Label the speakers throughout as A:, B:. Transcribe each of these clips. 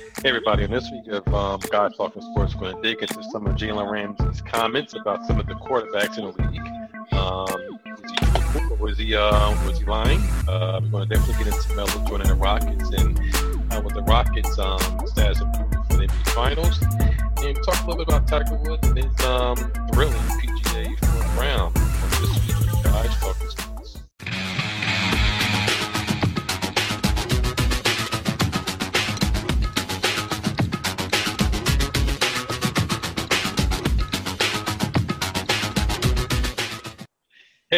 A: Hey everybody, in this week of um, Guys Talking Sports, we're going to dig into some of Jalen Ramsey's comments about some of the quarterbacks in the league. Um, was he, was he, uh, was he lying? Uh, we're going to definitely get into Melo joining the Rockets and uh, with the Rockets' um, status improved for the NBA Finals. And talk a little bit about Tiger Woods and his um, thrilling PGA fourth round. This week Guys Talking Sports.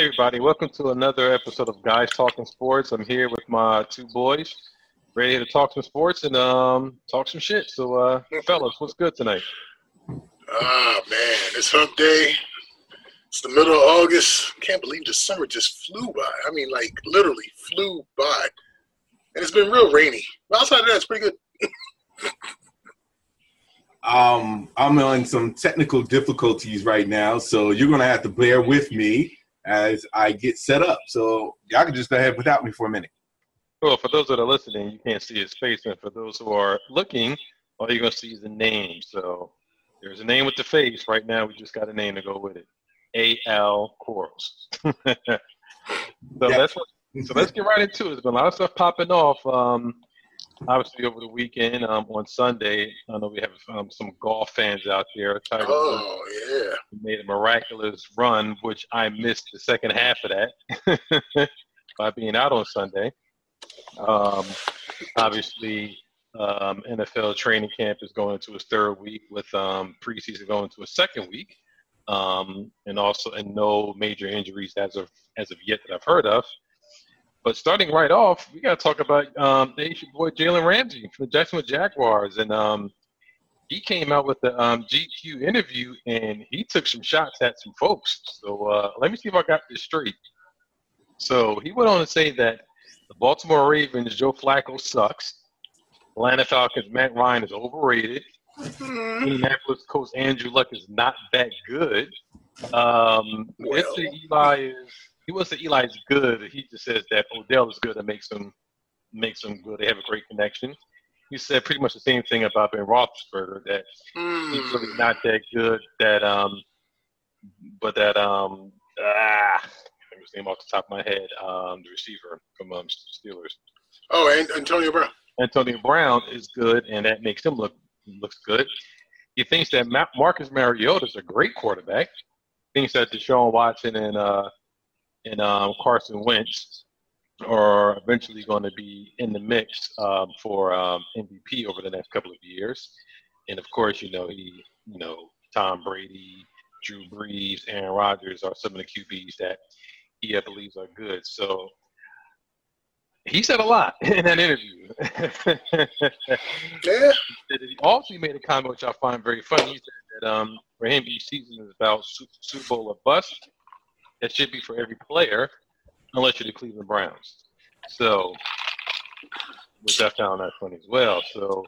A: Hey everybody, welcome to another episode of Guys Talking Sports. I'm here with my two boys, ready to talk some sports and um, talk some shit. So, uh, fellas, what's good tonight?
B: Ah man, it's hump day. It's the middle of August. Can't believe the summer just flew by. I mean, like literally flew by. And it's been real rainy. But outside of that, it's pretty good.
C: Um, I'm on some technical difficulties right now, so you're gonna have to bear with me as I get set up. So y'all can just go ahead without me for a minute.
A: Well, for those that are listening, you can't see his face, and for those who are looking, all you're gonna see is the name. So there's a name with the face. Right now, we just got a name to go with it. A. L. Corals. so
C: Yeah.
A: that's what. So let's get right into it. There's been a lot of stuff popping off. Um, obviously, over the weekend um, on Sunday, I know we have um, some golf fans out there.
B: Oh yeah.
A: made a miraculous run, which I missed the second half of that by being out on Sunday. Um, obviously, um, NFL training camp is going into its third week, with um, preseason going to a second week, um, and also and no major injuries as of as of yet that I've heard of. But starting right off, we got to talk about um, the Asian boy Jalen Ramsey from the Jacksonville Jaguars, and um, he came out with the um, GQ interview and he took some shots at some folks. So uh, let me see if I got this straight. So he went on to say that the Baltimore Ravens, Joe Flacco sucks. Atlanta Falcons, Matt Ryan is overrated.
B: Hmm.
A: Indianapolis Colts Andrew Luck is not that good. Um,
B: Well.
A: Eli is he was say Eli is good. He just says that Odell is good and makes him makes them good. They have a great connection. He said pretty much the same thing about Ben Roethlisberger that he's
B: Hmm.
A: really not that good. That um, but that um, ah, I his name off the top of my head. Um, the receiver from um, Steelers,
B: Oh, and Antonio Brown.
A: Antonio Brown is good, and that makes him look looks good. He thinks that Marcus Mariota is a great quarterback. Thinks that Deshaun Watson and uh, and um, Carson Wentz are eventually going to be in the mix um, for um, MVP over the next couple of years. And of course, you know he, you know Tom Brady, Drew Brees, Aaron Rodgers are some of the QBs that he believes are good. So he said a lot in that interview.
B: Yeah.
A: he also made a comment which I find very funny. He said that um, for him, each season is about Super Bowl or bust. That should be for every player, unless you're the Cleveland Browns. So, which I found that funny as well. So,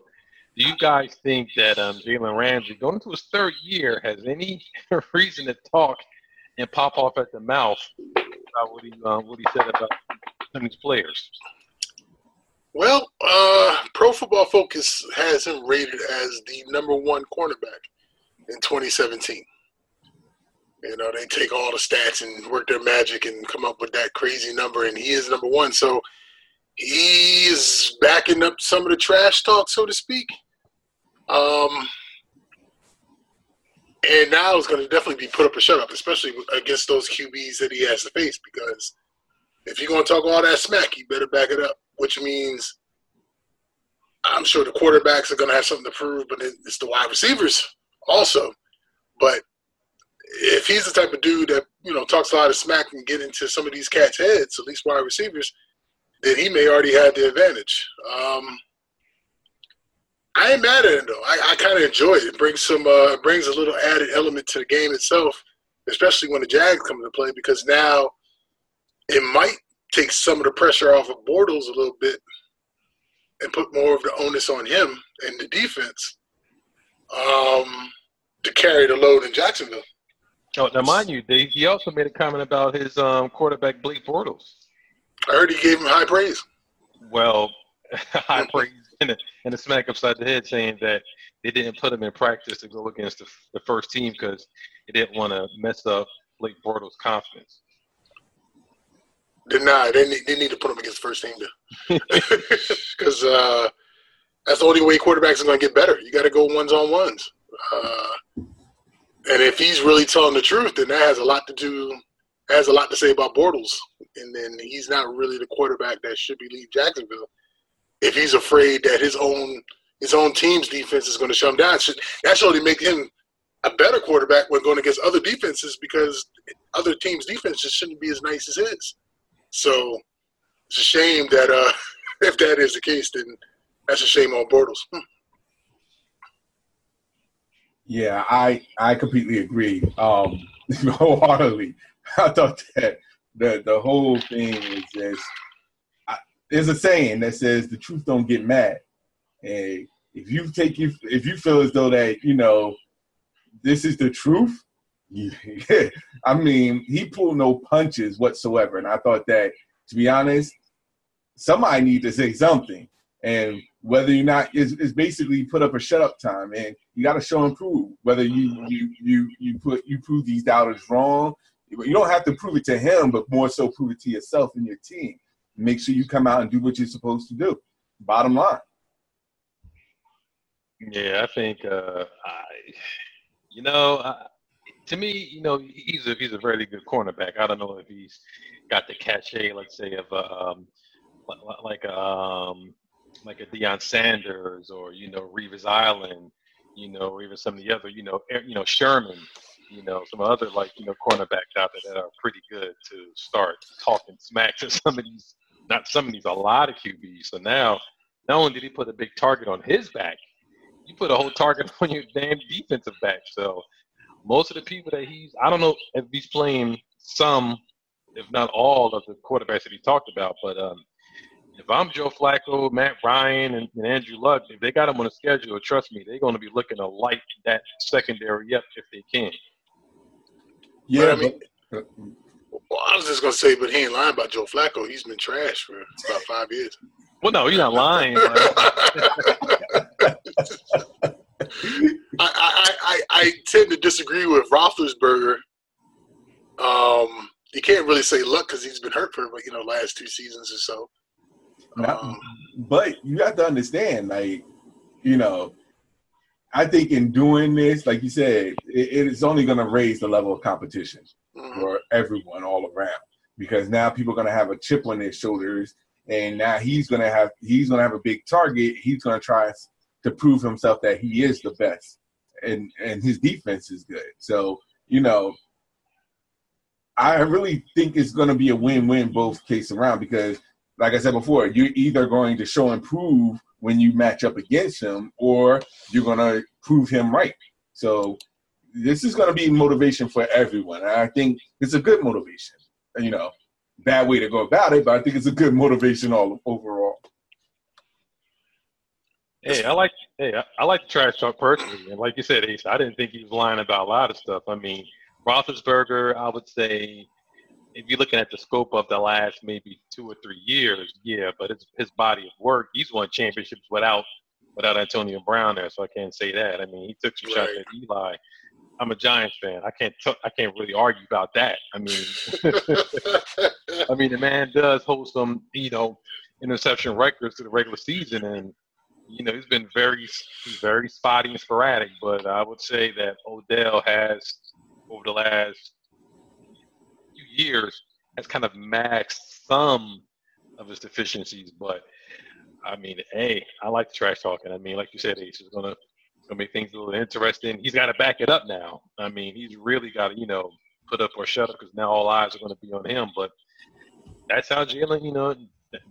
A: do you guys think that um, Jalen Ramsey, going into his third year, has any reason to talk and pop off at the mouth about what he uh, what he said about some of these players?
B: Well, uh, Pro Football Focus has him rated as the number one cornerback in 2017. You know, they take all the stats and work their magic and come up with that crazy number, and he is number one. So he is backing up some of the trash talk, so to speak. Um, and now it's going to definitely be put up a shut up, especially against those QBs that he has to face, because if you're going to talk all that smack, you better back it up, which means I'm sure the quarterbacks are going to have something to prove, but it- it's the wide receivers also. But if he's the type of dude that you know talks a lot of smack and get into some of these cats' heads, at least wide receivers, then he may already have the advantage. Um, I ain't mad at him though. I, I kind of enjoy it. It brings some uh, brings a little added element to the game itself, especially when the Jags come into play, because now it might take some of the pressure off of Bortles a little bit and put more of the onus on him and the defense um, to carry the load in Jacksonville.
A: Oh, now mind you, they, he also made a comment about his um, quarterback Blake Bortles.
B: I heard he gave him high praise.
A: Well, high praise and a, and a smack upside the head saying that they didn't put him in practice to go against the, the first team because they didn't want to mess up Blake Bortles' confidence.
B: Deny. They need, they need to put him against the first team because uh, that's the only way quarterbacks are going to get better. You got to go ones on ones. Uh, and if he's really telling the truth, then that has a lot to do has a lot to say about Bortles. And then he's not really the quarterback that should be leading Jacksonville. If he's afraid that his own his own team's defense is going to shut him down, should, that should only make him a better quarterback when going against other defenses because other teams' defenses shouldn't be as nice as his. So it's a shame that uh, if that is the case, then that's a shame on Bortles.
C: Yeah, I I completely agree. Um, wholeheartedly. I thought that the the whole thing is just I, there's a saying that says the truth don't get mad. And if you take you if you feel as though that you know this is the truth, I mean he pulled no punches whatsoever. And I thought that to be honest, somebody need to say something. And whether you're not is is basically put up a shut up time and you got to show and prove whether you you you you put you prove these doubters wrong you don't have to prove it to him, but more so prove it to yourself and your team. Make sure you come out and do what you're supposed to do. Bottom line.
A: Yeah, I think, uh, I, you know, uh, to me, you know, he's a he's a very good cornerback. I don't know if he's got the cachet, let's say, of um, like um, like a Deion Sanders or you know Revis Island, you know, or even some of the other, you know, you know Sherman you know, some other like, you know, cornerbacks out there that are pretty good to start talking smack to some of these, not some of these, a lot of QBs. So now, not only did he put a big target on his back, you put a whole target on your damn defensive back. So most of the people that he's, I don't know if he's playing some, if not all, of the quarterbacks that he talked about, but um, if I'm Joe Flacco, Matt Ryan, and, and, Andrew Luck, if they got him on a schedule, trust me, they're going to be looking to light that secondary up if they can.
C: Yeah, I mean,
B: but, well, I was just gonna say, but he ain't lying about Joe Flacco. He's been trash for about five years.
A: Well, no, he's not lying.
B: I, I, I, I tend to disagree with Roethlisberger. Um, you can't really say luck because he's been hurt for you know last two seasons or so.
C: Um, but you have to understand, like, you know, I think in doing this, like you said, it is only going to raise the level of competition mm-hmm. for everyone all around because now people are going to have a chip on their shoulders, and now he's going to have he's going to have a big target. He's going to try to prove himself that he is the best, and and his defense is good. So you know, I really think it's going to be a win-win both case around because, like I said before, you're either going to show and prove when you match up against him, or you're going to prove him right. So this is going to be motivation for everyone. And I think it's a good motivation. You know, bad way to go about it, but I think it's a good motivation all overall.
A: Hey, I like hey, I, like trash talk personally, and like you said, Ace, I didn't think he was lying about a lot of stuff. I mean, Roethlisberger, I would say if you're looking at the scope of the last maybe two or three years, yeah, but it's his body of work. He's won championships without without Antonio Brown there, so I can't say that. I mean, he took some right. shots at Eli. I'm a Giants fan. I can't t- I can't really argue about that. I mean, I mean the man does hold some you know interception records to the regular season, and you know he's been very very spotty and sporadic. But I would say that Odell has over the last years has kind of maxed some of his deficiencies. But I mean, hey, I like the trash talking. I mean, like you said, he's gonna gonna make things a little interesting. He's got to back it up now. I mean, he's really got to you know put up or shut up because now all eyes are going to be on him. But that's how Jalen, you know,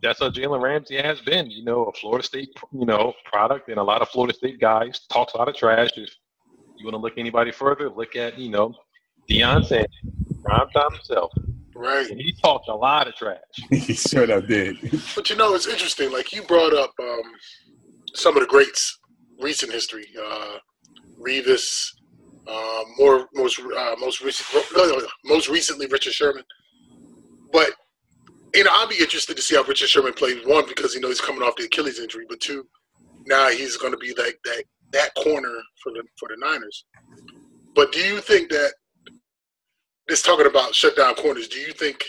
A: that's how Jalen Ramsey has been. You know, a Florida State, you know, product, and a lot of Florida State guys talks a lot of trash. If you want to look anybody further, look at you know Deion Sanders prime time himself.
B: Right.
A: And he talked a lot of trash.
C: he sure enough did.
B: But you know, it's interesting. Like you brought up um, some of the greats, recent history. Uh, Revis, uh, more most uh, most recent, most recently Richard Sherman. But you know, I'll be interested to see how Richard Sherman plays. One, because you know he's coming off the Achilles injury, but two, now he's going to be like that that corner for the for the Niners. But do you think that this talking about shutdown corners? Do you think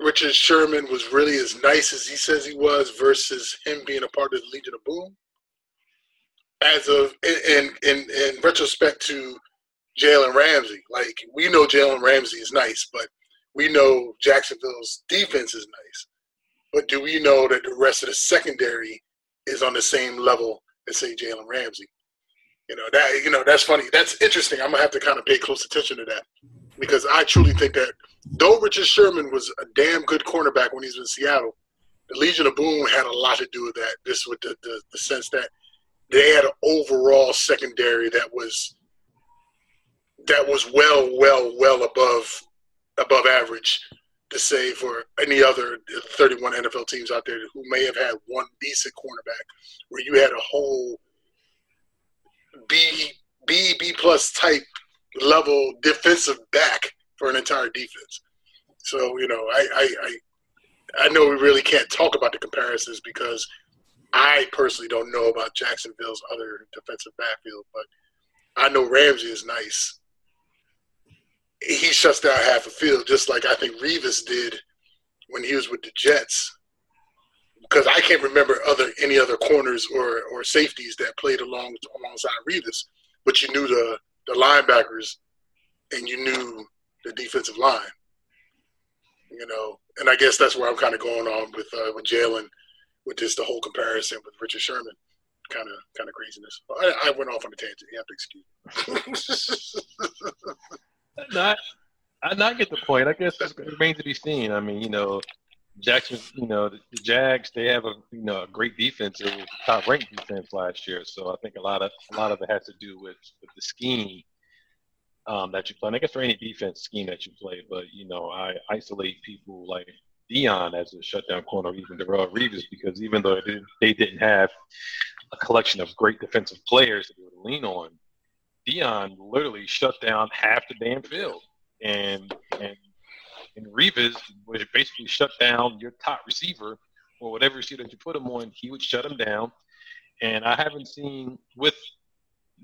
B: Richard Sherman was really as nice as he says he was versus him being a part of the Legion of Boom? As of in in in retrospect to Jalen Ramsey, like we know Jalen Ramsey is nice, but we know Jacksonville's defense is nice. But do we know that the rest of the secondary is on the same level as say Jalen Ramsey? You know that you know that's funny. That's interesting. I'm gonna have to kind of pay close attention to that because I truly think that though Richard Sherman was a damn good cornerback when he was in Seattle, the Legion of Boom had a lot to do with that. This with the, the, the sense that they had an overall secondary that was that was well, well, well above above average to say for any other 31 NFL teams out there who may have had one decent cornerback, where you had a whole B B B plus type level defensive back for an entire defense. So you know, I I I, I know we really can't talk about the comparisons because I personally don't know about Jacksonville's other defensive backfield, but I know Ramsey is nice he shuts down half a field, just like I think Revis did when he was with the Jets. Because I can't remember other any other corners or, or safeties that played along alongside Revis, but you knew the the linebackers and you knew the defensive line. You know, and I guess that's where I'm kind of going on with uh, with Jalen, with just the whole comparison with Richard Sherman, kind of kind of craziness. I, I went off on a tangent. You have to excuse.
A: not, I not get the point. I guess it remains to be seen. I mean, you know, Jackson, you know, the, Jags, they have a you know a great defense. It was top ranked defense last year. So I think a lot of a lot of it has to do with, with the scheme um, that you play. And I guess for any defense scheme that you play, but you know, I isolate people like Deion as a shutdown corner, even Darrelle Revis, because even though they didn't have a collection of great defensive players to lean on, Deion literally shut down half the damn field, and and and Revis would basically shut down your top receiver or whatever receiver that you put him on. He would shut him down, and I haven't seen with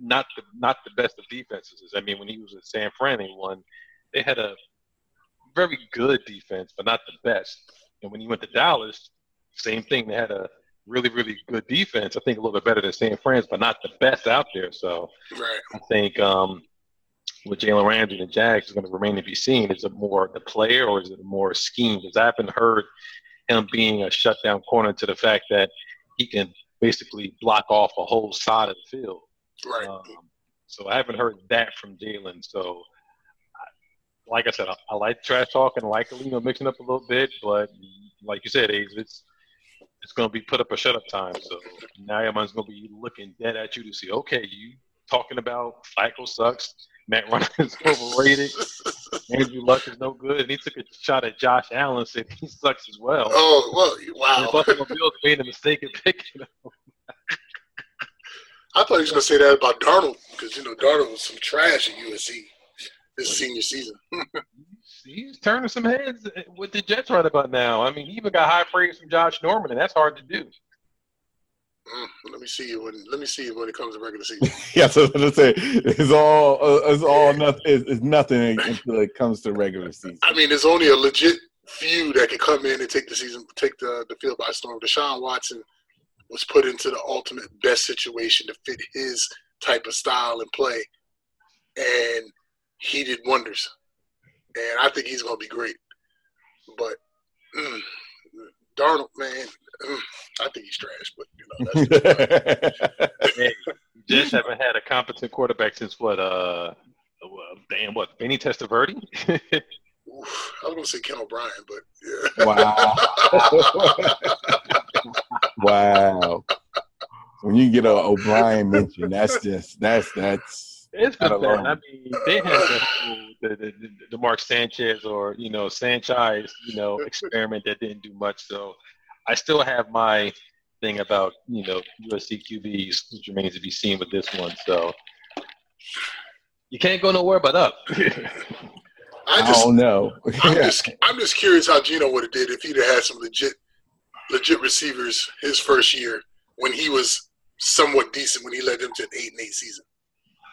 A: not the not the best of defenses. I mean, when he was at San Fran, he won. They had a very good defense, but not the best. And when he went to Dallas, same thing. They had a really, really good defense. I think a little bit better than San Fran's, but not the best out there. So
B: right.
A: I think um, with Jalen Ramsey and the Jags is going to remain to be seen. Is it more the player or is it more scheme? Because I haven't heard him being a shutdown corner to the fact that he can basically block off a whole side of the field.
B: Right.
A: Um, so I haven't heard that from Jalen. So, like I said, I, I like trash talking, I like you know mixing up a little bit, but like you said, it's it's going to be put up or shut up time. So now everyone's going to be looking dead at you to see, okay, you talking about Flacco sucks, Matt Ryan is overrated, Andrew Luck is no good, and he took a shot at Josh Allen, said he sucks as well.
B: Oh, well, wow.
A: The Buffalo Bills made a mistake in picking him.
B: I thought he was going to say that about Darnold because, you know, Darnold was some trash at USC this senior season.
A: he's turning some heads with the Jets right about now. I mean, he even got high praise from Josh Norman, and that's hard to do.
B: Mm, let me see you when let me see you when it comes to regular season.
C: yeah, so let's say it's all uh, it's all nothing. It's, it's nothing until it comes to regular season.
B: I mean, there's only a legit few that can come in and take the season, take the the field by storm. Deshaun Watson was put into the ultimate best situation to fit his type of style and play, and he did wonders and I think he's going to be great. But mm, Darnold, man, I think he's trash. But you know,
A: hey, just haven't had a competent quarterback since what? Uh, damn, what? Vinny Testaverde.
B: Oof, I was going to say Ken O'Brien, but yeah.
C: Wow. wow. When you get a O'Brien mention, that's just that's that's
A: it's been bad. I mean, they had the, the, the, the Mark Sanchez or you know Sanchez, you know, experiment that didn't do much. So I still have my thing about you know USC QBs, which remains to be seen with this one. So you can't go nowhere but up.
C: I just, oh, I don't know.
B: I'm just I'm just curious how Geno would have did if he'd have had some legit legit receivers his first year when he was somewhat decent when he led them to an eight and eight season.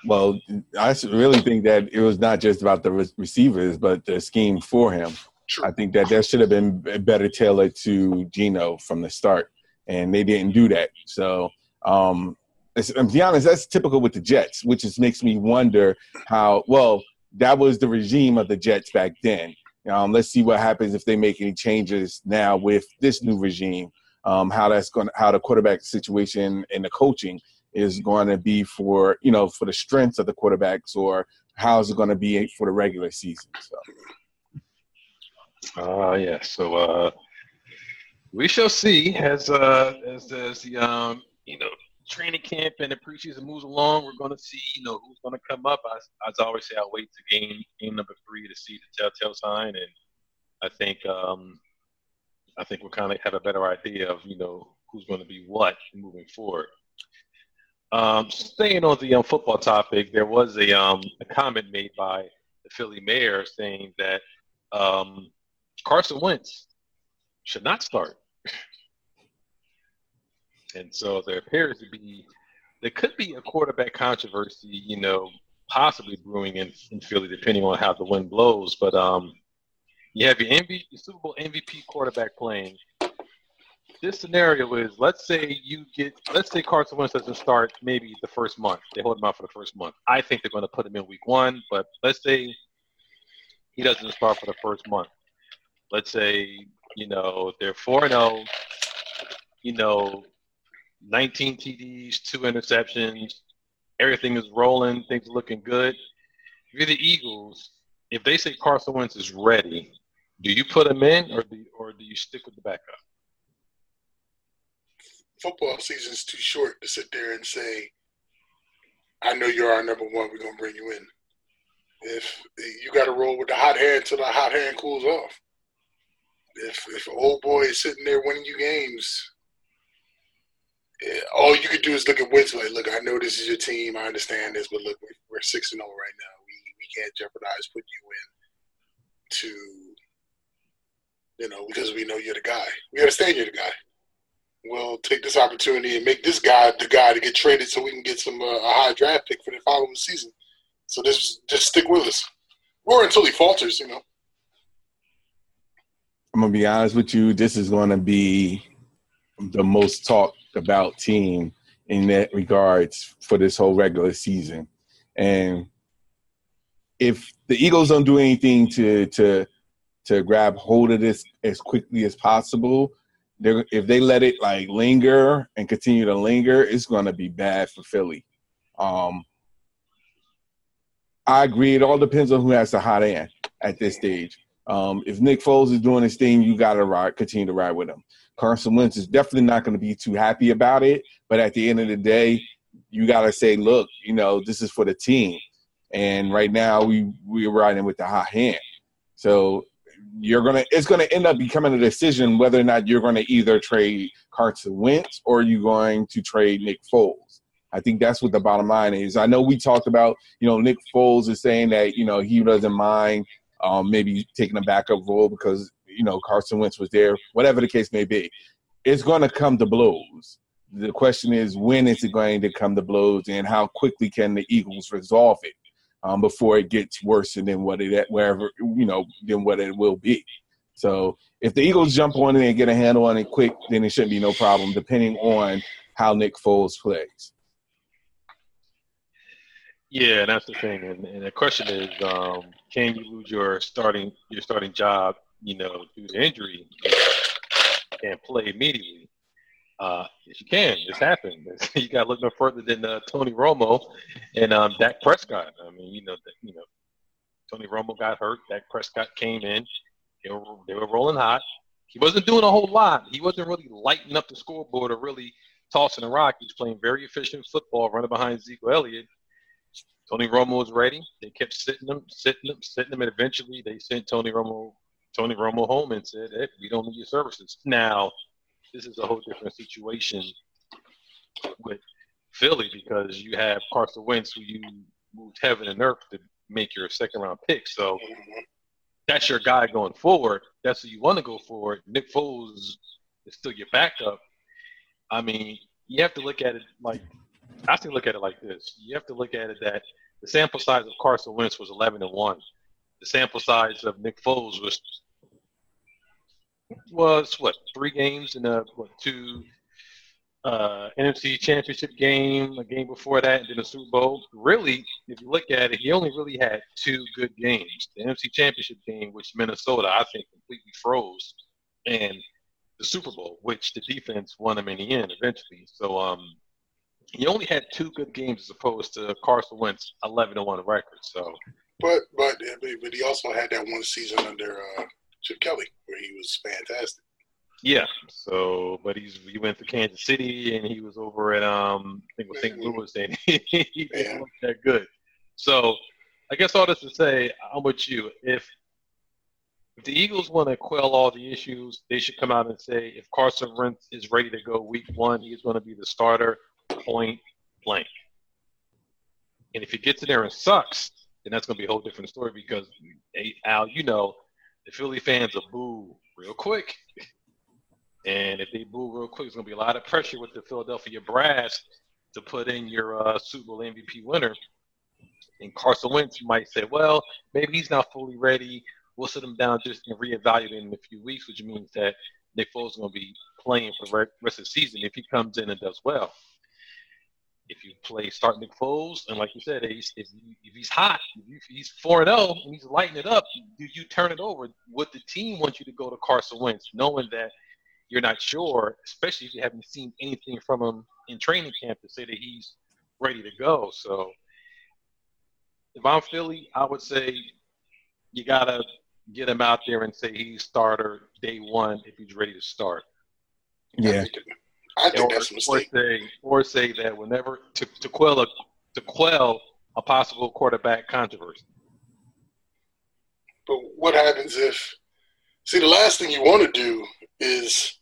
C: Well, I really think that it was not just about the receivers, but the scheme for him. True. I think that that should have been better tailored to Geno from the start, and they didn't do that. So, um, to be honest, that's typical with the Jets, which just makes me wonder how well that was the regime of the Jets back then. Um, let's see what happens if they make any changes now with this new regime. Um, how that's going, how the quarterback situation and the coaching is going to be for you know for the strengths of the quarterbacks, or how is it going to be for the regular season? So.
A: Uh, yeah. So uh, we shall see as uh, as as the um, you know training camp and the preseason moves along. We're going to see you know who's going to come up. I, as I always say, I'll wait to game game number three to see the telltale sign, and I think um, I think we'll kind of have a better idea of you know who's going to be what moving forward. Um, staying on the um, football topic, there was a, um, a comment made by the Philly mayor saying that um, Carson Wentz should not start. and so there appears to be, there could be a quarterback controversy, you know, possibly brewing in, in Philly, depending on how the wind blows. But um, you have your, MVP, your Super Bowl MVP quarterback playing. This scenario is, let's say you get, let's say Carson Wentz doesn't start maybe the first month. They hold him out for the first month. I think they're going to put him in week one, but let's say he doesn't start for the first month let's say, you know, they're 4 0, you know, 19 TDs, two interceptions, everything is rolling, things are looking good. If you're the Eagles, if they say Carson Wentz is ready, do you put him in or do, or do you stick with the backup?
B: Football season's too short to sit there and say, I know you're our number one, we're going to bring you in. If you got to roll with the hot hand until the hot hand cools off if if an old boy is sitting there winning you games, yeah, all you could do is look at Wentz like, look, I know this is your team, I understand this, but look, we're six and zero oh right now. We we can't jeopardize putting you in to, you know, because we know you're the guy. We understand you're the guy. We'll take this opportunity and make this guy the guy to get traded so we can get some uh, a high draft pick for the following season. So just just stick with us, or until he falters, you know.
C: I'm gonna be honest with you. This is gonna be the most talked about team in that regards for this whole regular season. And if the Eagles don't do anything to to to grab hold of this as quickly as possible, if they let it like linger and continue to linger, it's to be bad for Philly. Um, I agree. It all depends on who has the hot end at this stage. Um, if Nick Foles is doing his thing, you got to ride, continue to ride with him. Carson Wentz is definitely not going to be too happy about it, but at the end of the day, you got to say, look, you know, this is for the team, and right now we we're riding with the hot hand. So you're gonna it's gonna end up becoming a decision whether or not you're gonna either trade Carson Wentz or you're going to trade Nick Foles. I think that's what the bottom line is. I know we talked about, you know, Nick Foles is saying that, you know, he doesn't mind um, maybe taking a backup role because you know Carson Wentz was there, whatever the case may be. It's going to come to blows. The question is, when is it going to come to blows, and how quickly can the Eagles resolve it um, before it gets worse than what it wherever you know than what it will be. So if the Eagles jump on it and get a handle on it quick, then it shouldn't be no problem, depending on how Nick Foles plays.
A: Yeah, and that's the thing. And, and the question is, um, can you lose your starting your starting job, you know, due to injury and play immediately? Uh, yes, you can. It's happened. you got to look no further than uh, Tony Romo and um, Dak Prescott. I mean, you know, the, you know, Tony Romo got hurt. Dak Prescott came in. They were they were rolling hot. He wasn't doing a whole lot. He wasn't really lighting up the scoreboard or really tossing a rock. He's playing very efficient football, running behind Zeke Elliott Tony Romo was ready. They kept sitting them, sitting them, sitting them, and eventually they sent Tony Romo, Tony Romo home and said, "Hey, we don't need your services." Now, this is a whole different situation with Philly because you have Carson Wentz, who you moved heaven and earth to make your second round pick. So that's your guy going forward. That's who you want to go for. Nick Foles is still your backup. I mean, you have to look at it like I to look at it like this. You have to look at it that the sample size of Carson Wentz was 11 and one. The sample size of Nick Foles was was what three games in a what two uh, NFC Championship game, a game before that, and then the Super Bowl. Really, if you look at it, he only really had two good games: the NFC Championship game, which Minnesota I think completely froze, and the Super Bowl, which the defense won him in the end eventually. So um, he only had two good games as opposed to Carson Wentz 11 to one record. So,
B: but but but he also had that one season under uh, Chip Kelly where he was fantastic.
A: Yeah. So, but he's he went to Kansas City and he was over at um I think it was St. Louis and he didn't look that good. So, I guess all this to say, I'm with you. If if the Eagles want to quell all the issues, they should come out and say if Carson Wentz is ready to go week one, he's going to be the starter, point blank. And if he gets in there and sucks, then that's going to be a whole different story because, Al, you know, the Philly fans will boo real quick. And if they boo real quick, it's going to be a lot of pressure with the Philadelphia Brass to put in your uh, Super Bowl MVP winner. And Carson Wentz, you might say, well, maybe he's not fully ready. We'll sit him down just and reevaluate in a few weeks, which means that Nick Foles is going to be playing for the rest of the season if he comes in and does well. If you play start Nick Foles, and like you said, if, if, if he's hot, if he's 4 0 and he's lighting it up, do you turn it over? Would the team want you to go to Carson Wentz, knowing that – you're not sure, especially if you haven't seen anything from him in training camp to say that he's ready to go. So if I'm Philly, I would say you gotta get him out there and say he's starter day one if he's ready to start.
C: Yeah.
B: I think or, that's a mistake.
A: Or say, or say that whenever to, to quell a to quell a possible quarterback controversy.
B: But what happens if see the last thing you want to do is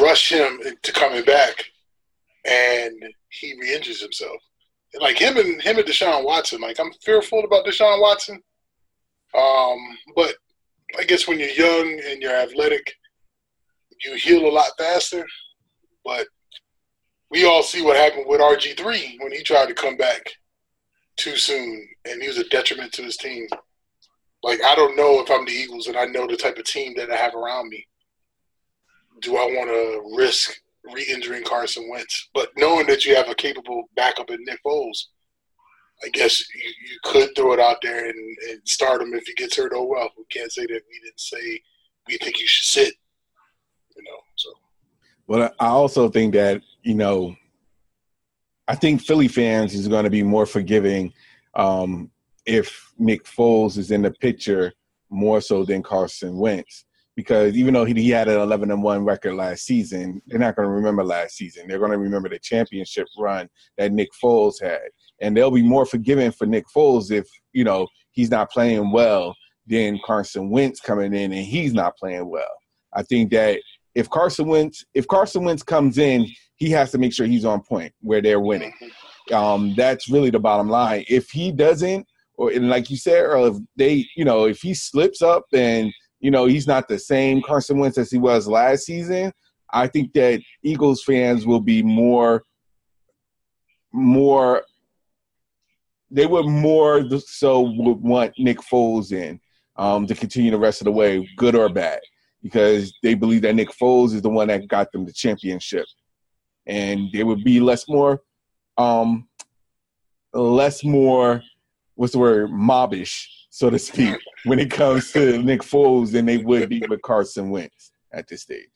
B: rush him to coming back, and he re-injures himself. Like him and him and Deshaun Watson. Like I'm fearful about Deshaun Watson. Um, but I guess when you're young and you're athletic, you heal a lot faster. But we all see what happened with RG3 when he tried to come back too soon, and he was a detriment to his team. Like I don't know if I'm the Eagles and I know the type of team that I have around me do I want to risk re-injuring Carson Wentz? But knowing that you have a capable backup in Nick Foles, I guess you, you could throw it out there and, and start him if he gets hurt. Oh well, we can't say that we didn't say we think you should sit. You know.
C: Well, I also think that you know, I think Philly fans is going to be more forgiving um, if Nick Foles is in the picture more so than Carson Wentz because even though he, he had an 11 and 1 record last season, they're not going to remember last season. They're going to remember the championship run that Nick Foles had. And they'll be more forgiving for Nick Foles if, you know, he's not playing well than Carson Wentz coming in and he's not playing well. I think that if Carson Wentz if Carson Wentz comes in, he has to make sure he's on point where they're winning. Um, that's really the bottom line. If he doesn't, or and like you said earlier, if they, you know, if he slips up and you know, he's not the same Carson Wentz as he was last season. I think that Eagles fans will be more, more. They would more so would want Nick Foles in um, to continue the rest of the way, good or bad, because they believe that Nick Foles is the one that got them the championship, and they would be less more, um, less more, what's the word, mobbish so to speak, when it comes to Nick Foles than they would be with Carson Wentz at this stage.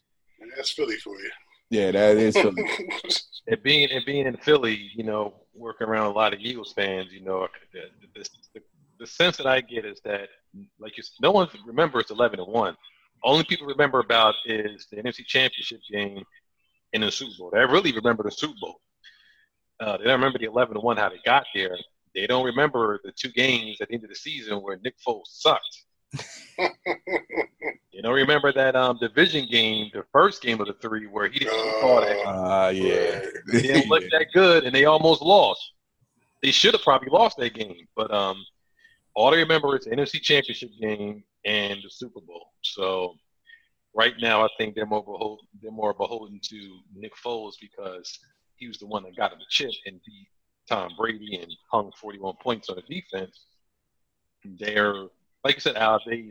B: That's Philly for you.
C: Yeah, that is Philly.
A: and being and being in Philly, you know, working around a lot of Eagles fans, you know, the, the, the, the sense that I get is that, like, you, no one remembers eleven and one. Only people remember about is the NFC Championship game and the Super Bowl. They really remember the Super Bowl. Uh, they don't remember the eleven and one how they got there. They don't remember the two games at the end of the season where Nick Foles sucked. you don't remember that um, division game, the first game of the three, where he didn't uh, call that.
C: Ah, uh, yeah.
A: They didn't look that good, and they almost lost. They should have probably lost that game, but um, all they remember is the NFC Championship game and the Super Bowl. So right now I think they're more beholden, they're more beholden to Nick Foles because he was the one that got him the chip and beat Tom Brady and hung 41 points on the defense. They're like you said, Al. They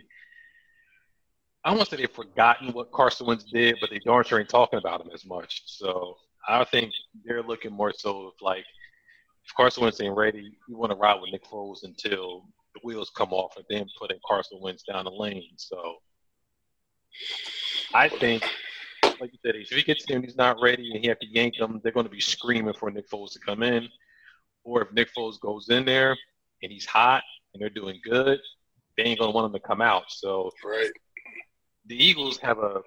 A: I want to say they've forgotten what Carson Wentz did, but they darn sure ain't talking about him as much. So I think they're looking more so of like if Carson Wentz ain't ready, you want to ride with Nick Foles until wheels come off and then putting Carson Wentz down the lane. So I think, like you said, if he gets him, he's not ready, and he have to yank him. They're going to be screaming for Nick Foles to come in. Or if Nick Foles goes in there and he's hot and they're doing good, they ain't going to want him to come out. So
B: right.
A: the Eagles have a,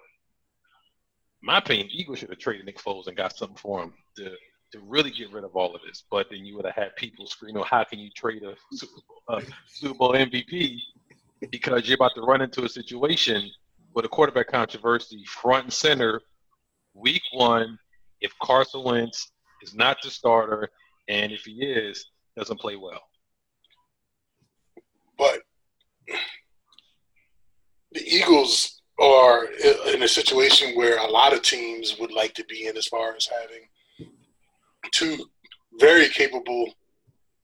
A: my opinion, Eagles should have traded Nick Foles and got something for him to to really get rid of all of this. But then you would have had people screaming, "How can you trade a Super Bowl, a Super Bowl MVP because you're about to run into a situation with a quarterback controversy front and center, week one, if Carson Wentz is not the starter, and if he is, doesn't play well.
B: But the Eagles are in a situation where a lot of teams would like to be in as far as having two very capable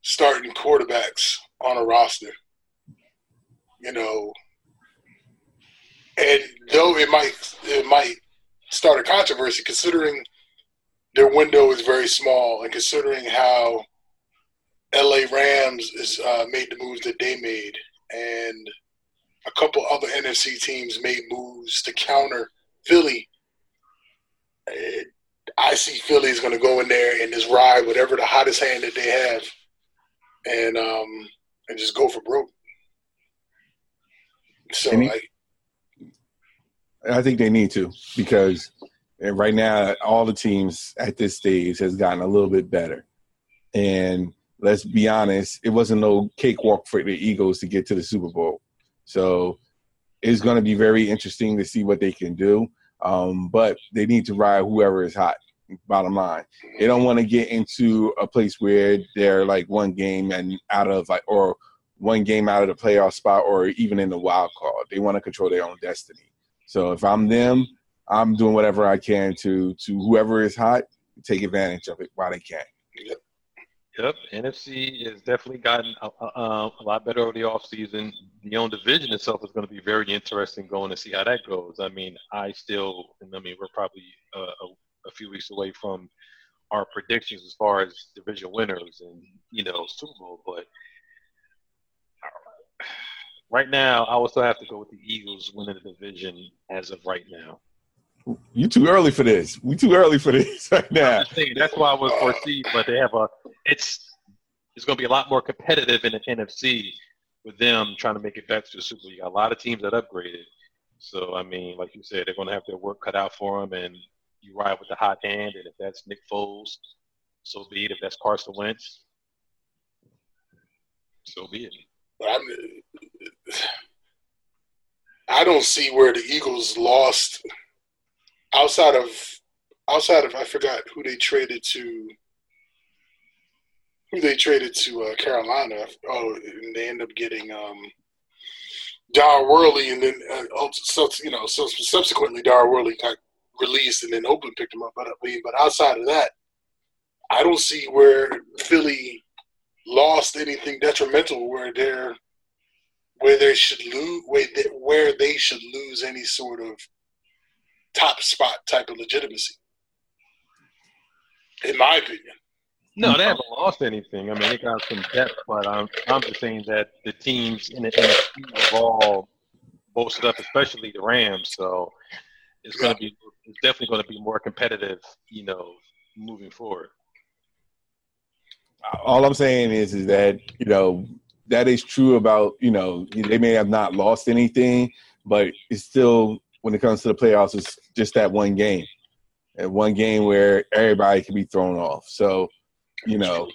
B: starting quarterbacks on a roster. You know, and though it might it might start a controversy, considering their window is very small, and considering how L.A. Rams is uh, made the moves that they made, and a couple other NFC teams made moves to counter Philly. I see Philly is going to go in there and just ride whatever the hottest hand that they have, and um, and just go for broke. So, Any, like,
C: I think they need to because right now all the teams at this stage has gotten a little bit better. And let's be honest, it wasn't no cakewalk for the Eagles to get to the Super Bowl. So it's going to be very interesting to see what they can do. Um, but they need to ride whoever is hot. Bottom line, they don't want to get into a place where they're like one game and out of like or one game out of the playoff spot or even in the wild card. They want to control their own destiny. So if I'm them, I'm doing whatever I can to to whoever is hot, take advantage of it while they can.
A: Yep. NFC has definitely gotten a, a, a lot better over the offseason. The own division itself is going to be very interesting going to see how that goes. I mean, I still, I mean, we're probably uh, a, a few weeks away from our predictions as far as division winners and, you know, Super Bowl, but right now, I would still have to go with the Eagles winning the division as of right now.
C: You too early for this. We too early for this right now.
A: Saying, that's why I was foresee, but they have a. It's it's going to be a lot more competitive in the NFC with them trying to make it back to the Super Bowl. You got a lot of teams that upgraded, so I mean, like you said, they're going to have their work cut out for them, and you ride with the hot hand. And if that's Nick Foles, so be it. If that's Carson Wentz, so be it.
B: I'm, I don't see where the Eagles lost outside of outside of I forgot who they traded to who they traded to uh, Carolina. Oh, and they end up getting um, Daryl Worley, and then uh, so, you know, so subsequently Dar Worley got released, and then Oakland picked him up. But but outside of that, I don't see where Philly lost anything detrimental where they're where they should lose where they, where they should lose any sort of top spot type of legitimacy. In my opinion.
A: No, they haven't lost anything. I mean, they got some depth, but I'm I'm just saying that the teams in the NFC have all boasted up, especially the Rams. So it's going to be it's definitely going to be more competitive, you know, moving forward
C: all I'm saying is is that you know that is true about you know they may have not lost anything, but it's still when it comes to the playoffs, it's just that one game, and one game where everybody can be thrown off. So you know,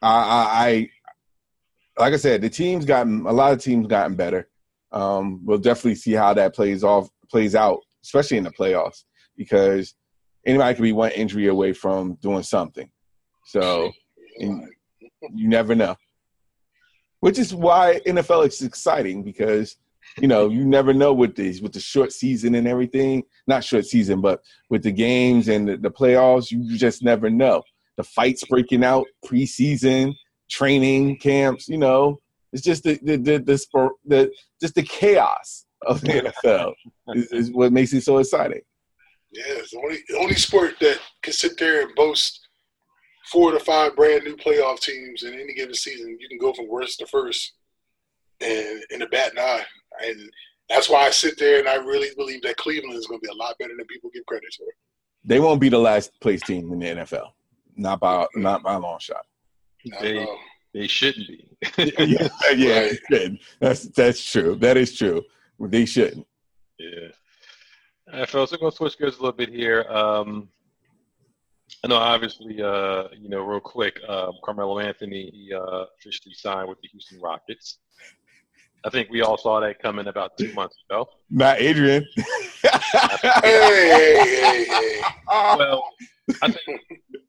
C: I, I, I like I said, the team's gotten a lot of teams gotten better. Um, we'll definitely see how that plays off plays out, especially in the playoffs, because anybody can be one injury away from doing something. So you never know. Which is why NFL is exciting because you know, you never know with these with the short season and everything. Not short season, but with the games and the, the playoffs, you just never know. The fights breaking out preseason, training camps. You know, it's just the the the, the, the just the chaos of the NFL is, is, what makes it so exciting.
B: Yeah, it's the only the only sport that can sit there and boast four to five brand new playoff teams in any given season. You can go from worst to first, and in the bat eye, and that's why I sit there and I really believe that Cleveland is going to be a lot better than people give credit for.
C: They won't be the last place team in the NFL, not by not by a long shot.
A: They, they shouldn't be.
C: yeah, yeah, right. that's that's true. That is true. They shouldn't.
A: Yeah. All right, fellas, we're going to switch gears a little bit here. Um, I know, obviously, uh, you know, real quick, uh, Carmelo Anthony he, uh, officially signed with the Houston Rockets. I think we all saw that coming about two months ago.
C: Not Adrian.
B: hey, hey, hey,
A: well, I think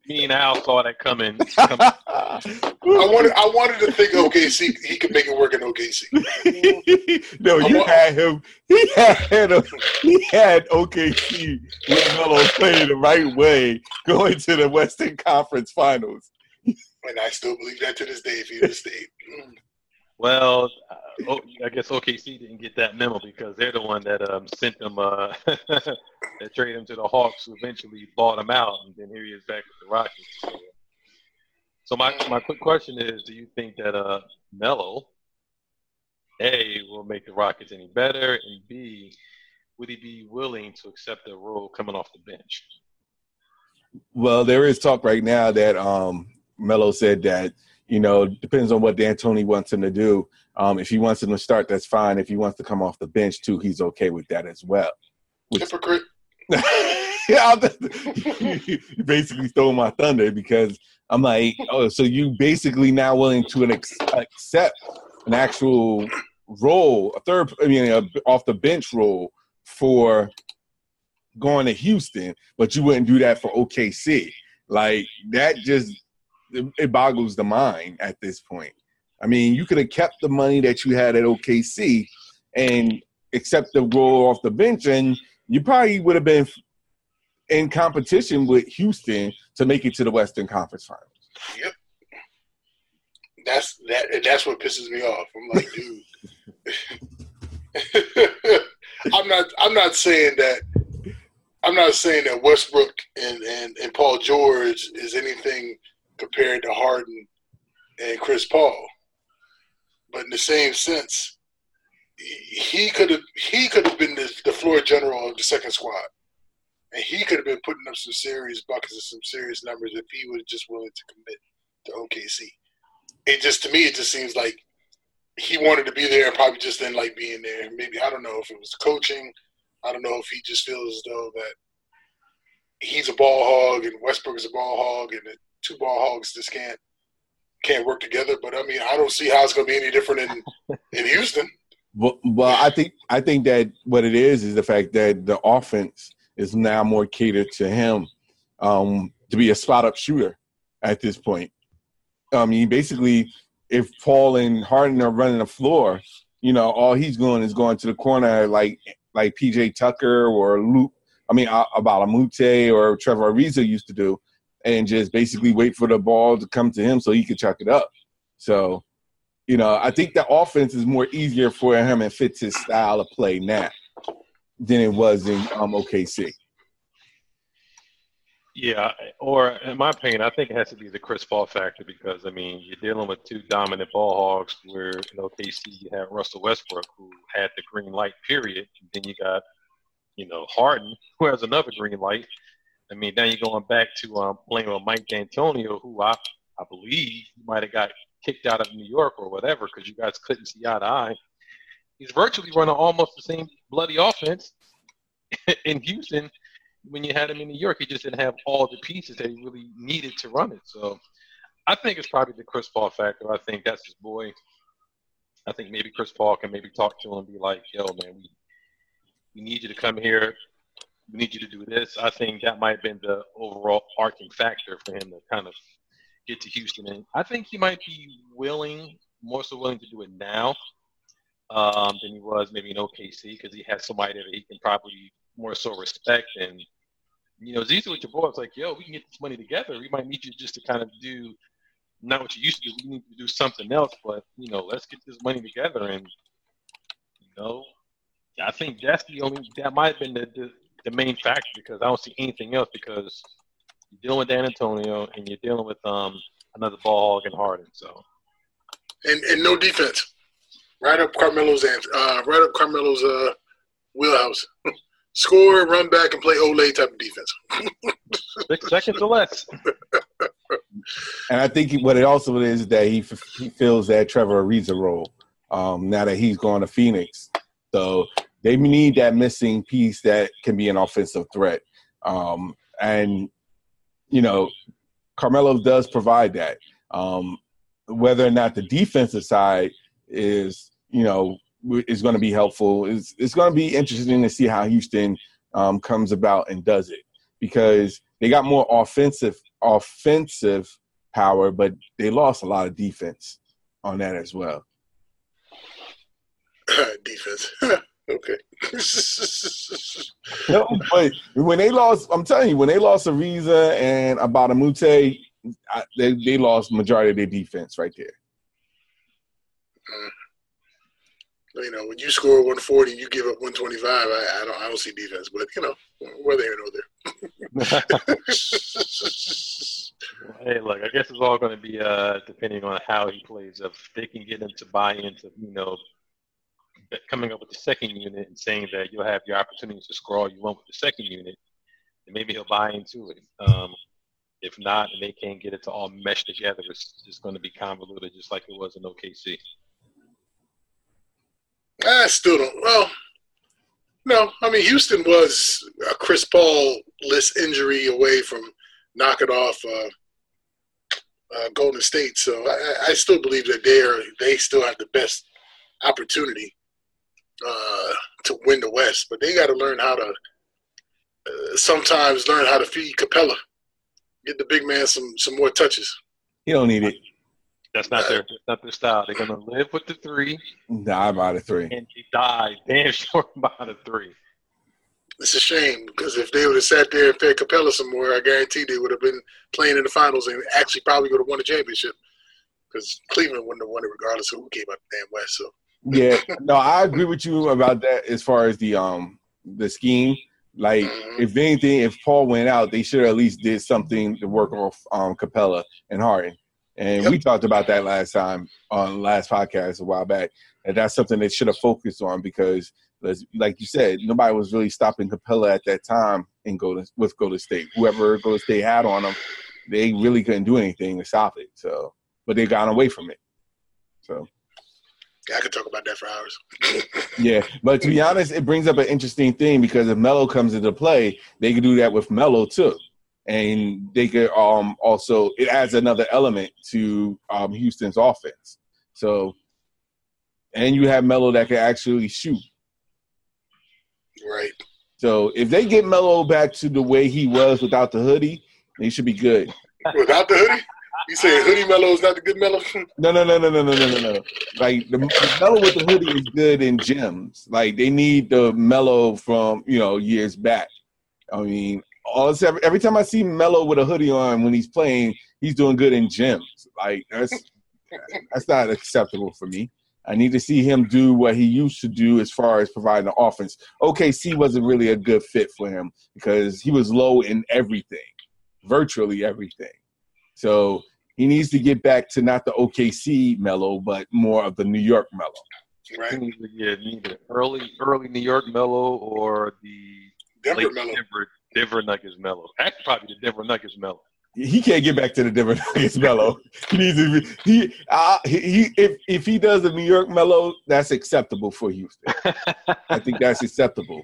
A: me and Al saw that coming. coming. I
B: wanted, I wanted to think OKC. He could make it work in OKC.
C: no, you want, had him. He had him. He had OKC with Melo playing the right way, going to the Western Conference Finals.
B: And I still believe that to this day. If he stayed.
A: Well, uh, I guess OKC didn't get that memo because they're the one that um, sent them, uh, that traded him to the Hawks, who eventually bought him out, and then here he is back with the Rockets. So, so my my quick question is: Do you think that uh, Melo, A, will make the Rockets any better, and B, would he be willing to accept a role coming off the bench?
C: Well, there is talk right now that um, Melo said that you know, depends on what D'Antoni wants him to do. Um, if he wants him to start, that's fine. If he wants to come off the bench too, he's okay with that as well.
B: Which, Hypocrite.
C: yeah, you basically stole my thunder because I'm like, oh, so you basically now willing to accept an actual role, a third, I mean, a, off the bench role for going to Houston, but you wouldn't do that for OKC. Like that just it boggles the mind at this point. I mean, you could have kept the money that you had at OKC and accept the role off the bench, and you probably would have been in competition with Houston to make it to the Western Conference Finals.
B: Yep. That's that. That's what pisses me off. I'm like, dude. I'm not. I'm not saying that. I'm not saying that Westbrook and, and, and Paul George is anything compared to Harden and Chris Paul. But in the same sense, he could have he could have been the, the, floor general of the second squad, and he could have been putting up some serious buckets and some serious numbers if he was just willing to commit to OKC. It just to me, it just seems like he wanted to be there and probably just didn't like being there. Maybe I don't know if it was coaching. I don't know if he just feels as though that he's a ball hog and Westbrook is a ball hog and two ball hogs just can't can't work together. But I mean, I don't see how it's going to be any different in in Houston.
C: Well, well, I think I think that what it is is the fact that the offense is now more catered to him um, to be a spot up shooter at this point. I mean, basically, if Paul and Harden are running the floor, you know, all he's going is going to the corner like like PJ Tucker or Luke. I mean, about Amute or Trevor Ariza used to do and just basically wait for the ball to come to him so he could chuck it up. So, you know, I think the offense is more easier for him and fits his style of play now than it was in um, OKC.
A: Yeah, or in my opinion, I think it has to be the Chris Paul factor because I mean you're dealing with two dominant ball hogs. Where in OKC you have Russell Westbrook who had the green light period, and then you got you know Harden who has another green light, I mean, now you're going back to um, playing with Mike D'Antoni, who I, I believe might have got kicked out of New York or whatever because you guys couldn't see eye to eye. He's virtually running almost the same bloody offense in Houston when you had him in New York. He just didn't have all the pieces that he really needed to run it. So I think it's probably the Chris Paul factor. I think that's his boy. I think maybe Chris Paul can maybe talk to him and be like, "Yo, man, we we need you to come here we need you to do this. I think that might have been the overall arcing factor for him to kind of get to Houston. And I think he might be willing, more so willing to do it now. um, than he was maybe in OKC because he has somebody that he can probably more so respect. And you know, it's easy with your boy. It's like, yo, we can get this money together. We might need you just to kind of do not what you used to do. We need to do something else. But you know, let's get this money together. And you know, I think that's the only that might have been the, the, the main factor because I don't see anything else because you're dealing with D'Antoni and you're dealing with um another ball hog and Harden. So
B: and and no defense. Right up Carmelo's uh, right up Carmelo's uh, wheelhouse. Score, run back, and play Olay type of defense.
A: Six seconds or less.
C: and I think what it also is that he he feels that Trevor Ariza role um, now that he's gone to Phoenix. So they need that missing piece that can be an offensive threat. Um, and you know, Carmelo does provide that. Um, whether or not the defensive side is, you know, is going to be helpful. It's, it's going to be interesting to see how Houston um, comes about and does it because they got more offensive offensive power, but they lost a lot of defense on that as well.
B: defense. okay.
C: no, but when they lost, I'm telling you, when they lost Ariza and Mbah-a-Moute, they they lost majority of their defense right there.
B: Mm. You know, when you score 140, you give up 125. I, I don't I don't see defense, but you know, whether here nor there.
A: hey, look, I guess it's all going to be uh, depending on how he plays. If they can get him to buy into, you know, coming up with the second unit and saying that you'll have your opportunities to score all you want with the second unit, then maybe he'll buy into it. Um, if not, and they can't get it to all mesh together, it's just going to be convoluted, just like it was in OKC.
B: I still don't. Well, no, I mean Houston was a Chris Paul list injury away from knocking off uh, uh, Golden State, so I, I, still believe that they are they still have the best opportunity uh, to win the West, but they got to learn how to uh, sometimes learn how to feed Capela, get the big man some some more touches.
C: He don't need it.
A: That's not their that's not their style. They're gonna live with the three.
C: Die by the three.
A: And he died damn sure by the three.
B: It's a shame because if they would have sat there and fed Capela some more, I guarantee they would have been playing in the finals and actually probably would have won the championship. Because Cleveland wouldn't have won it regardless of who came out the damn West. So
C: yeah, no, I agree with you about that as far as the um the scheme. Like, if anything, if Paul went out, they should at least did something to work off um, Capela and Harden. And yep. we talked about that last time on last podcast a while back. And that's something they should have focused on because, like you said, nobody was really stopping Capela at that time in Golden with Golden State. Whoever Golden State had on them, they really couldn't do anything to stop it. So, but they got away from it. So
B: I could talk about that for hours.
C: yeah, but to be honest, it brings up an interesting thing because if Melo comes into play, they could do that with Melo too, and they could um also it adds another element to um Houston's offense. So, and you have Melo that can actually shoot.
B: Right.
C: So if they get Melo back to the way he was without the hoodie, they should be good.
B: Without the hoodie? You saying hoodie Melo is not the good Melo?
C: no, no, no, no, no, no, no, no. Like the, the Melo with the hoodie is good in gyms. Like they need the Melo from you know years back. I mean, all every, every time I see Melo with a hoodie on when he's playing, he's doing good in gyms. Like that's that's not acceptable for me. I need to see him do what he used to do as far as providing the offense. OKC wasn't really a good fit for him because he was low in everything, virtually everything. So he needs to get back to not the OKC Melo, but more of the New York Melo.
A: Right. Yeah, neither early early New York Melo or the
B: Denver Melo.
A: Denver, Denver Nuggets Melo. Actually, probably the Denver Nuggets Melo.
C: He can't get back to the Denver Nuggets Melo. he needs to be, he, uh, he if if he does the New York Melo, that's acceptable for Houston. I think that's acceptable.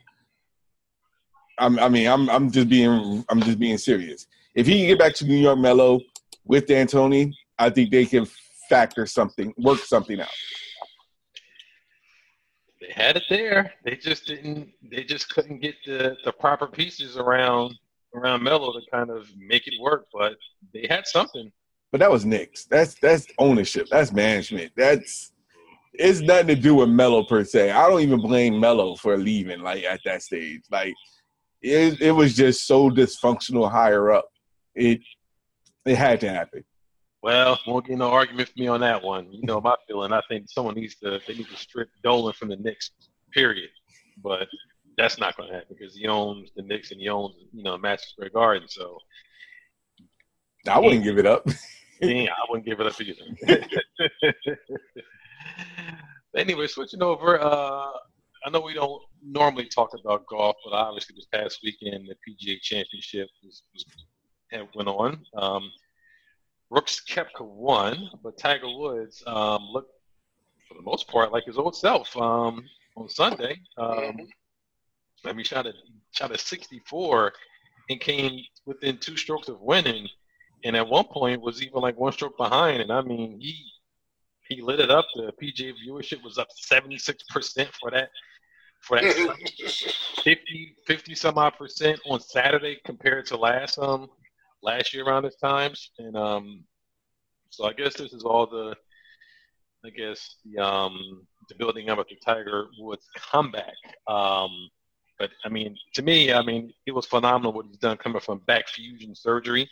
C: I'm, I mean, I'm I'm just being I'm just being serious. If he can get back to New York Melo, with D'Antoni, I think they can factor something, work something out.
A: They had it there. They just didn't. They just couldn't get the, the proper pieces around around Melo to kind of make it work. But they had something.
C: But that was Knicks. That's that's ownership. That's management. That's it's nothing to do with Melo per se. I don't even blame Melo for leaving like at that stage. Like it, it was just so dysfunctional higher up. It it had to happen.
A: Well, won't get no argument from me on that one. You know my feeling. I think someone needs to they need to strip Dolan from the Knicks. Period. But that's not going to happen because he owns the Knicks and he owns you know Madison Square Garden. So
C: I wouldn't give it up.
A: yeah, I wouldn't give it up either. anyway, switching over. Uh, I know we don't normally talk about golf, but obviously this past weekend the PGA Championship was, was went on. Um, Brooks Koepka won, but Tiger Woods um, looked, for the most part, like his old self um, on Sunday. Um, I mean, shot a shot a 64 and came within two strokes of winning, and at one point was even like one stroke behind. And I mean, he he lit it up. The PGA viewership was up 76 percent for that for that 50 50 some odd percent on Saturday compared to last um last year around this times. And um, so I guess this is all the, I guess the um, the building up of the Tiger Woods comeback. Um, but I mean, to me, I mean, it was phenomenal what he's done coming from back fusion surgery,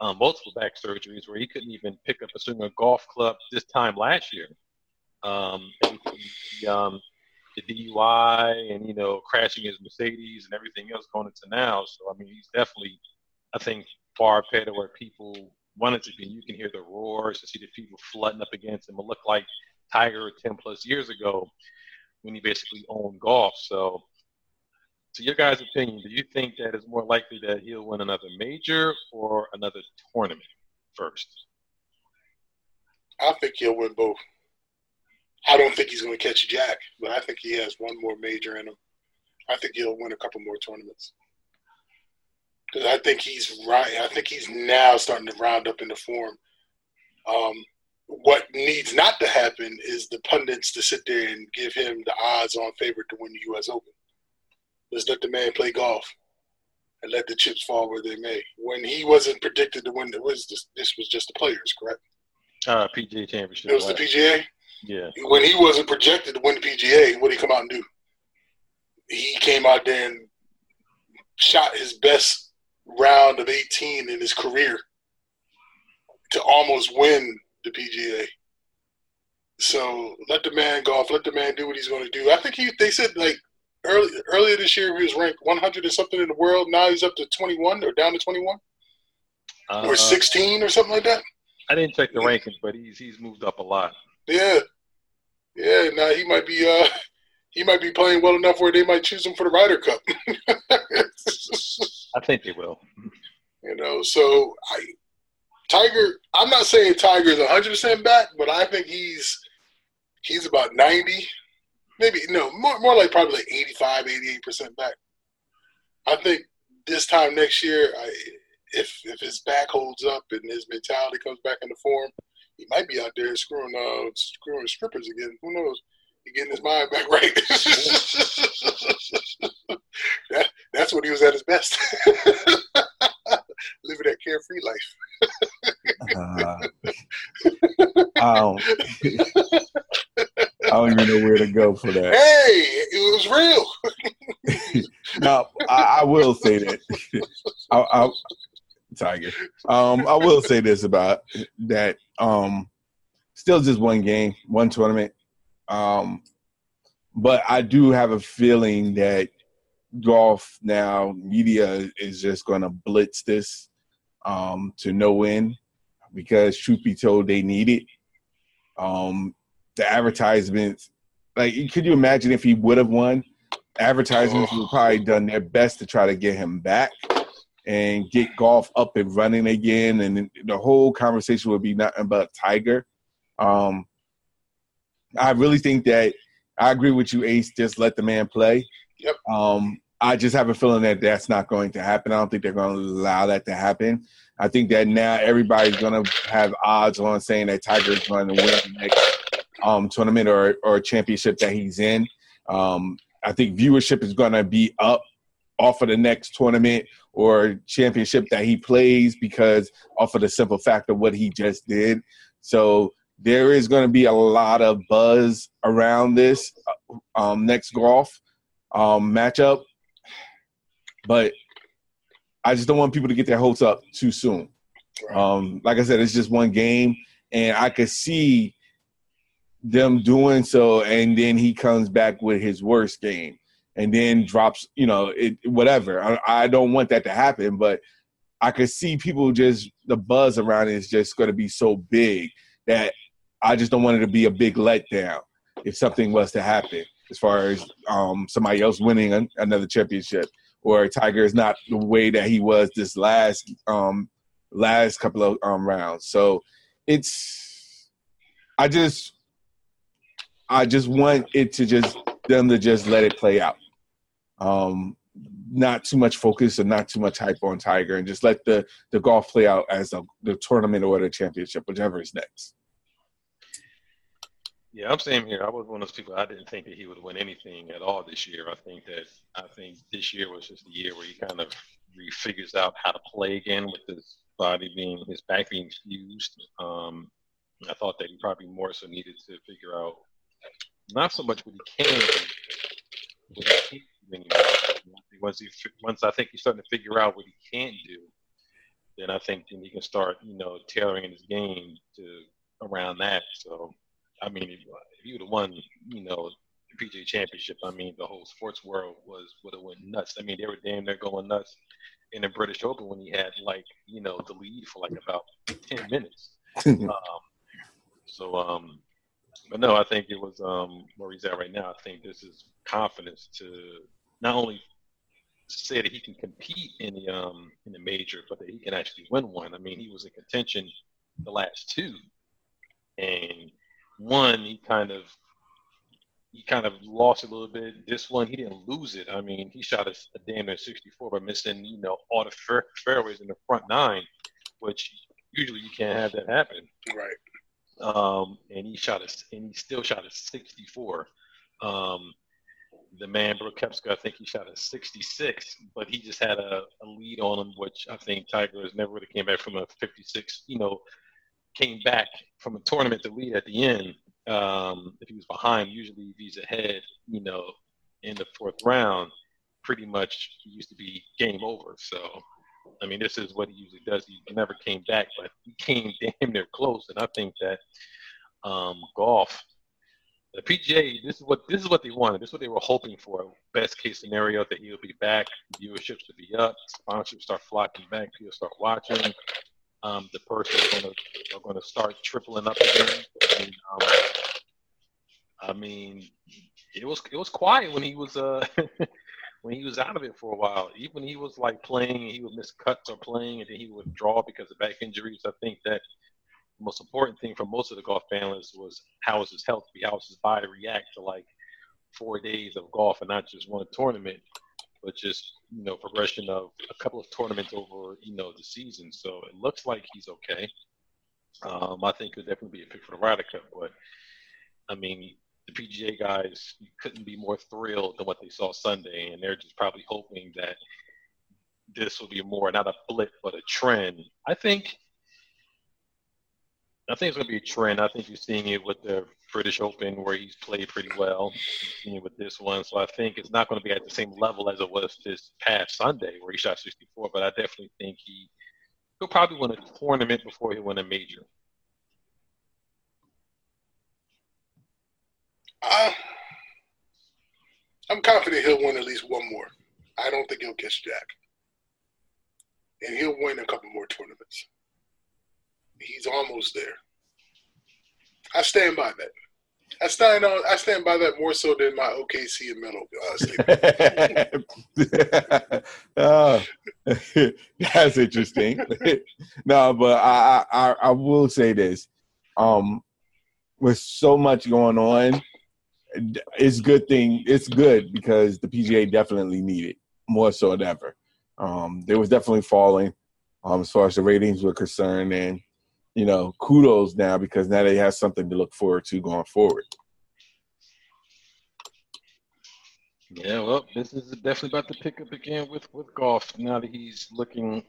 A: um, multiple back surgeries, where he couldn't even pick up a single golf club this time last year. Um, the, um, the DUI and you know crashing his Mercedes and everything else going into now. So I mean, he's definitely, I think, far ahead of where people wanted to be. You can hear the roars and see the people flooding up against him. It looked like Tiger 10 plus years ago when he basically owned golf. So, to your guys' opinion, do you think that it's more likely that he'll win another major or another tournament first?
B: I think he'll win both. I don't think he's going to catch Jack, but I think he has one more major in him. I think he'll win a couple more tournaments because I think he's right. I think he's now starting to round up into form. Um, what needs not to happen is the pundits to sit there and give him the odds-on favorite to win the U.S. Open. Let's let the man play golf and let the chips fall where they may. When he wasn't predicted to win, it was this, this was just the players, correct?
A: Uh, PGA Championship.
B: It was the PGA.
A: Yeah.
B: When he wasn't projected to win the PGA, what did he come out and do? He came out there and shot his best round of 18 in his career to almost win the PGA. So let the man golf. Let the man do what he's going to do. I think he. They said like early earlier this year he was ranked 100 or something in the world. Now he's up to 21 or down to 21 uh, or 16 or something like that.
A: I didn't check the rankings, but he's he's moved up a lot.
B: Yeah, yeah. Now he might be uh he might be playing well enough where they might choose him for the Ryder Cup.
A: I think they will.
B: You know, so I Tiger. I'm not saying Tiger is 100 percent back, but I think he's he's about 90, maybe no more more like probably like 85, 88 percent back. I think this time next year, I, if if his back holds up and his mentality comes back into form, he might be out there screwing uh screwing strippers again. Who knows? He getting his mind back right. that, that's when he was at his best. Living that carefree life.
C: uh, I, don't, I don't even know where to go for that.
B: Hey, it was
C: real. now, I, I, will say that. I, I, Tiger. Um, I will say this about that. Um, still just one game, one tournament. Um, but I do have a feeling that golf now media is just going to blitz this um, to no end because truth be told they need it. Um, the advertisements like could you imagine if he would have won? Advertisements would probably done their best to try to get him back and get golf up and running again and the whole conversation would be nothing but tiger. Um, i really think that i agree with you ace just let the man play
B: Yep.
C: Um, I just have a feeling that that's not going to happen. I don't think they're going to allow that to happen. I think that now everybody's going to have odds on saying that Tiger is going to win the next um, tournament or, or championship that he's in. Um, I think viewership is going to be up off of the next tournament or championship that he plays because off of the simple fact of what he just did. So there is going to be a lot of buzz around this uh, um, next golf um, matchup, but I just don't want people to get their hopes up too soon. Um, like I said, it's just one game, and I could see them doing so, and then he comes back with his worst game, and then drops, you know, it whatever. I, I don't want that to happen, but I could see people just the buzz around it is just going to be so big that I just don't want it to be a big letdown if something was to happen as far as um, somebody else winning an, another championship or Tiger is not the way that he was this last um, last couple of um, rounds. So it's I just I just want it to just them to just let it play out. Um, not too much focus and not too much hype on Tiger, and just let the the golf play out as a, the tournament or the championship, whichever is next.
A: Yeah, I'm saying here. I was one of those people. I didn't think that he would win anything at all this year. I think that I think this year was just the year where he kind of refigures out how to play again with his body being his back being fused. Um, I thought that he probably more so needed to figure out not so much what he can what he anymore. Once he once I think he's starting to figure out what he can't do, then I think then he can start you know tailoring his game to around that. So I mean, if, if he would have won, you know, the PGA Championship, I mean, the whole sports world was would have went nuts. I mean, they were damn near going nuts in the British Open when he had like, you know, the lead for like about ten minutes. um, so, um, but no, I think it was um, where he's at right now. I think this is confidence to not only say that he can compete in the um, in the major, but that he can actually win one. I mean, he was in contention the last two, and one he kind of he kind of lost a little bit. This one he didn't lose it. I mean, he shot a, a damn near 64 by missing you know all the fair, fairways in the front nine, which usually you can't have that happen.
B: Right.
A: Um, and he shot a and he still shot a 64. Um, the man Brooks Koepka, I think he shot a 66, but he just had a, a lead on him, which I think Tiger has never really came back from a 56. You know, came back from a tournament to lead at the end. Um, if he was behind, usually if he's ahead, you know, in the fourth round, pretty much he used to be game over. So, I mean, this is what he usually does. He never came back, but he came damn near close. And I think that um, golf, the PGA, this is what this is what they wanted. This is what they were hoping for. Best case scenario that he'll be back, viewership should be up, sponsors start flocking back, people start watching um, the purse are going to going to start tripling up again. And, um, I mean, it was it was quiet when he was uh when he was out of it for a while. Even when he was like playing, he would miss cuts or playing, and then he would withdraw because of back injuries. I think that the most important thing for most of the golf families was how was his health be, how was his body react to like four days of golf and not just one tournament but just you know progression of a couple of tournaments over you know the season. So it looks like he's okay. Um, I think he'll definitely be a pick for the Ryder Cup, but I mean the PGA guys couldn't be more thrilled than what they saw Sunday, and they're just probably hoping that this will be more not a blip but a trend. I think I think it's going to be a trend. I think you're seeing it with the British Open where he's played pretty well. With this one, so I think it's not going to be at the same level as it was this past Sunday where he shot 64. But I definitely think he he'll probably win a tournament before he win a major.
B: Uh, I'm confident he'll win at least one more. I don't think he'll catch Jack, and he'll win a couple more tournaments. He's almost there. I stand by that. I stand on. I stand by that more so than my OKC and Melo
C: uh, oh, that's interesting. no, but I, I I will say this. Um, with so much going on, it's good thing. It's good because the PGA definitely needed more so than ever. Um, they was definitely falling um, as far as the ratings were concerned, and you know, kudos now because now they have something to look forward to going forward.
A: Yeah, well, this is definitely about to pick up again with with golf now that he's looking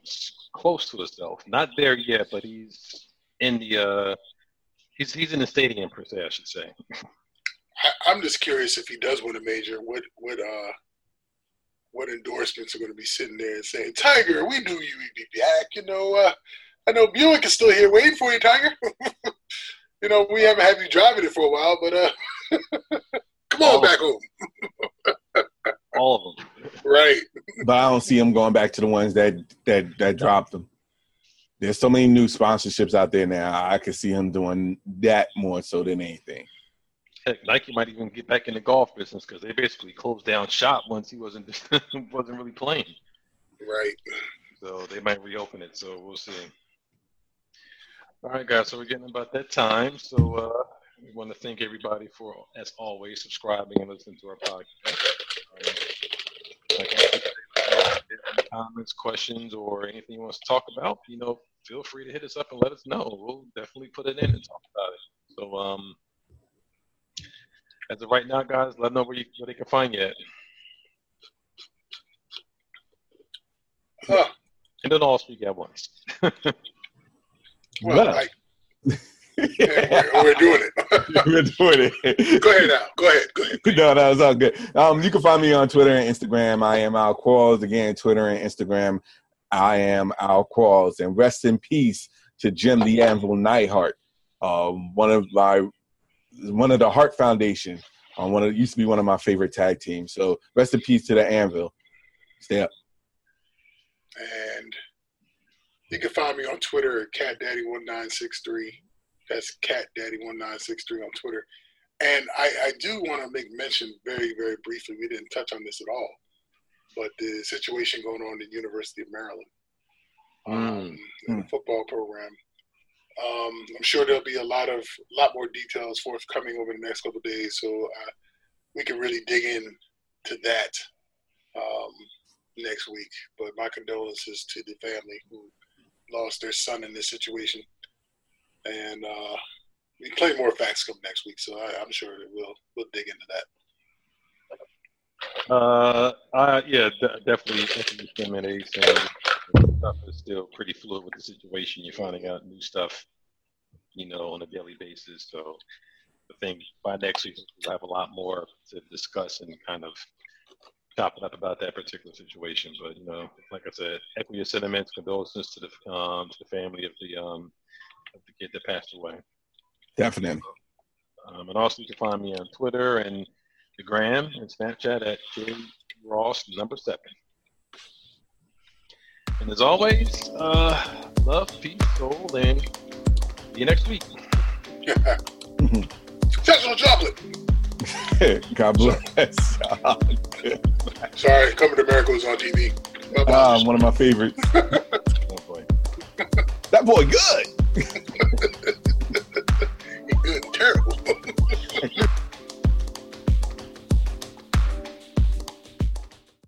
A: close to himself. Not there yet, but he's in the uh He's he's in the stadium per se, I should say.
B: I, am just curious if he does win a major, what what uh what endorsements are going to be sitting there and saying, "Tiger, we knew you would be back." You know, uh, I know Buick is still here waiting for you, Tiger. you know, we haven't had you driving it for a while, but uh, come on back home.
A: All of them,
B: right?
C: But I don't see him going back to the ones that that that dropped them. There's so many new sponsorships out there now. I could see him doing that more so than anything.
A: Heck, Nike might even get back in the golf business because they basically closed down shop once he wasn't wasn't really playing.
B: Right.
A: So they might reopen it. So we'll see. All right, guys. So we're getting about that time. So uh, we want to thank everybody for, as always, subscribing and listening to our podcast. Um, comments, questions, or anything you want to talk about, you know, feel free to hit us up and let us know. We'll definitely put it in and talk about it. So, um, as of right now, guys, let them know where, you, where they can find you at. Huh. And don't all speak at once.
B: well, I, yeah, we're, we're, doing it.
C: we're doing
B: it. Go ahead now. Go ahead. Go ahead. No,
C: that was all good. Um, you can find me on Twitter and Instagram. I am Al Qualls. Again, Twitter and Instagram. I am Al Qualls. And rest in peace to Jim the Anvil Neidhart, um, one of my one of the Hart Foundation. Um, one of used to be one of my favorite tag teams. So rest in peace to the Anvil. Stay up.
B: And you can find me on Twitter at CatDaddy1963. That's CatDaddy1963 on Twitter. And I, I do want to make mention very, very briefly. We didn't touch on this at all, but the situation going on at the University of Maryland um, mm. in the football program. Um, I'm sure there'll be a lot of lot more details forthcoming over the next couple days, so uh, we can really dig in to that um, next week. But my condolences to the family who lost their son in this situation, and uh, we play more facts come next week, so I, am sure we'll we'll dig into
A: that. Uh, uh yeah, d- definitely, definitely discriminate stuff is still pretty fluid with the situation. You're finding out new stuff, you know, on a daily basis. So I think by next week we'll have a lot more to discuss and kind of chopping up about that particular situation. But you know, like I said, echo your sentiments, condolences to the um, to the family of the um, of the kid that passed away.
C: Definitely.
A: Um, and also, you can find me on Twitter and the Gram and Snapchat at J Ross number seven. And as always, uh, love, peace, soul, and see you next week.
B: Sensational chocolate.
C: God bless.
B: Sorry, Coming to America was on TV.
C: Ah, one of my favorites. oh boy. that boy good.
B: He good and terrible.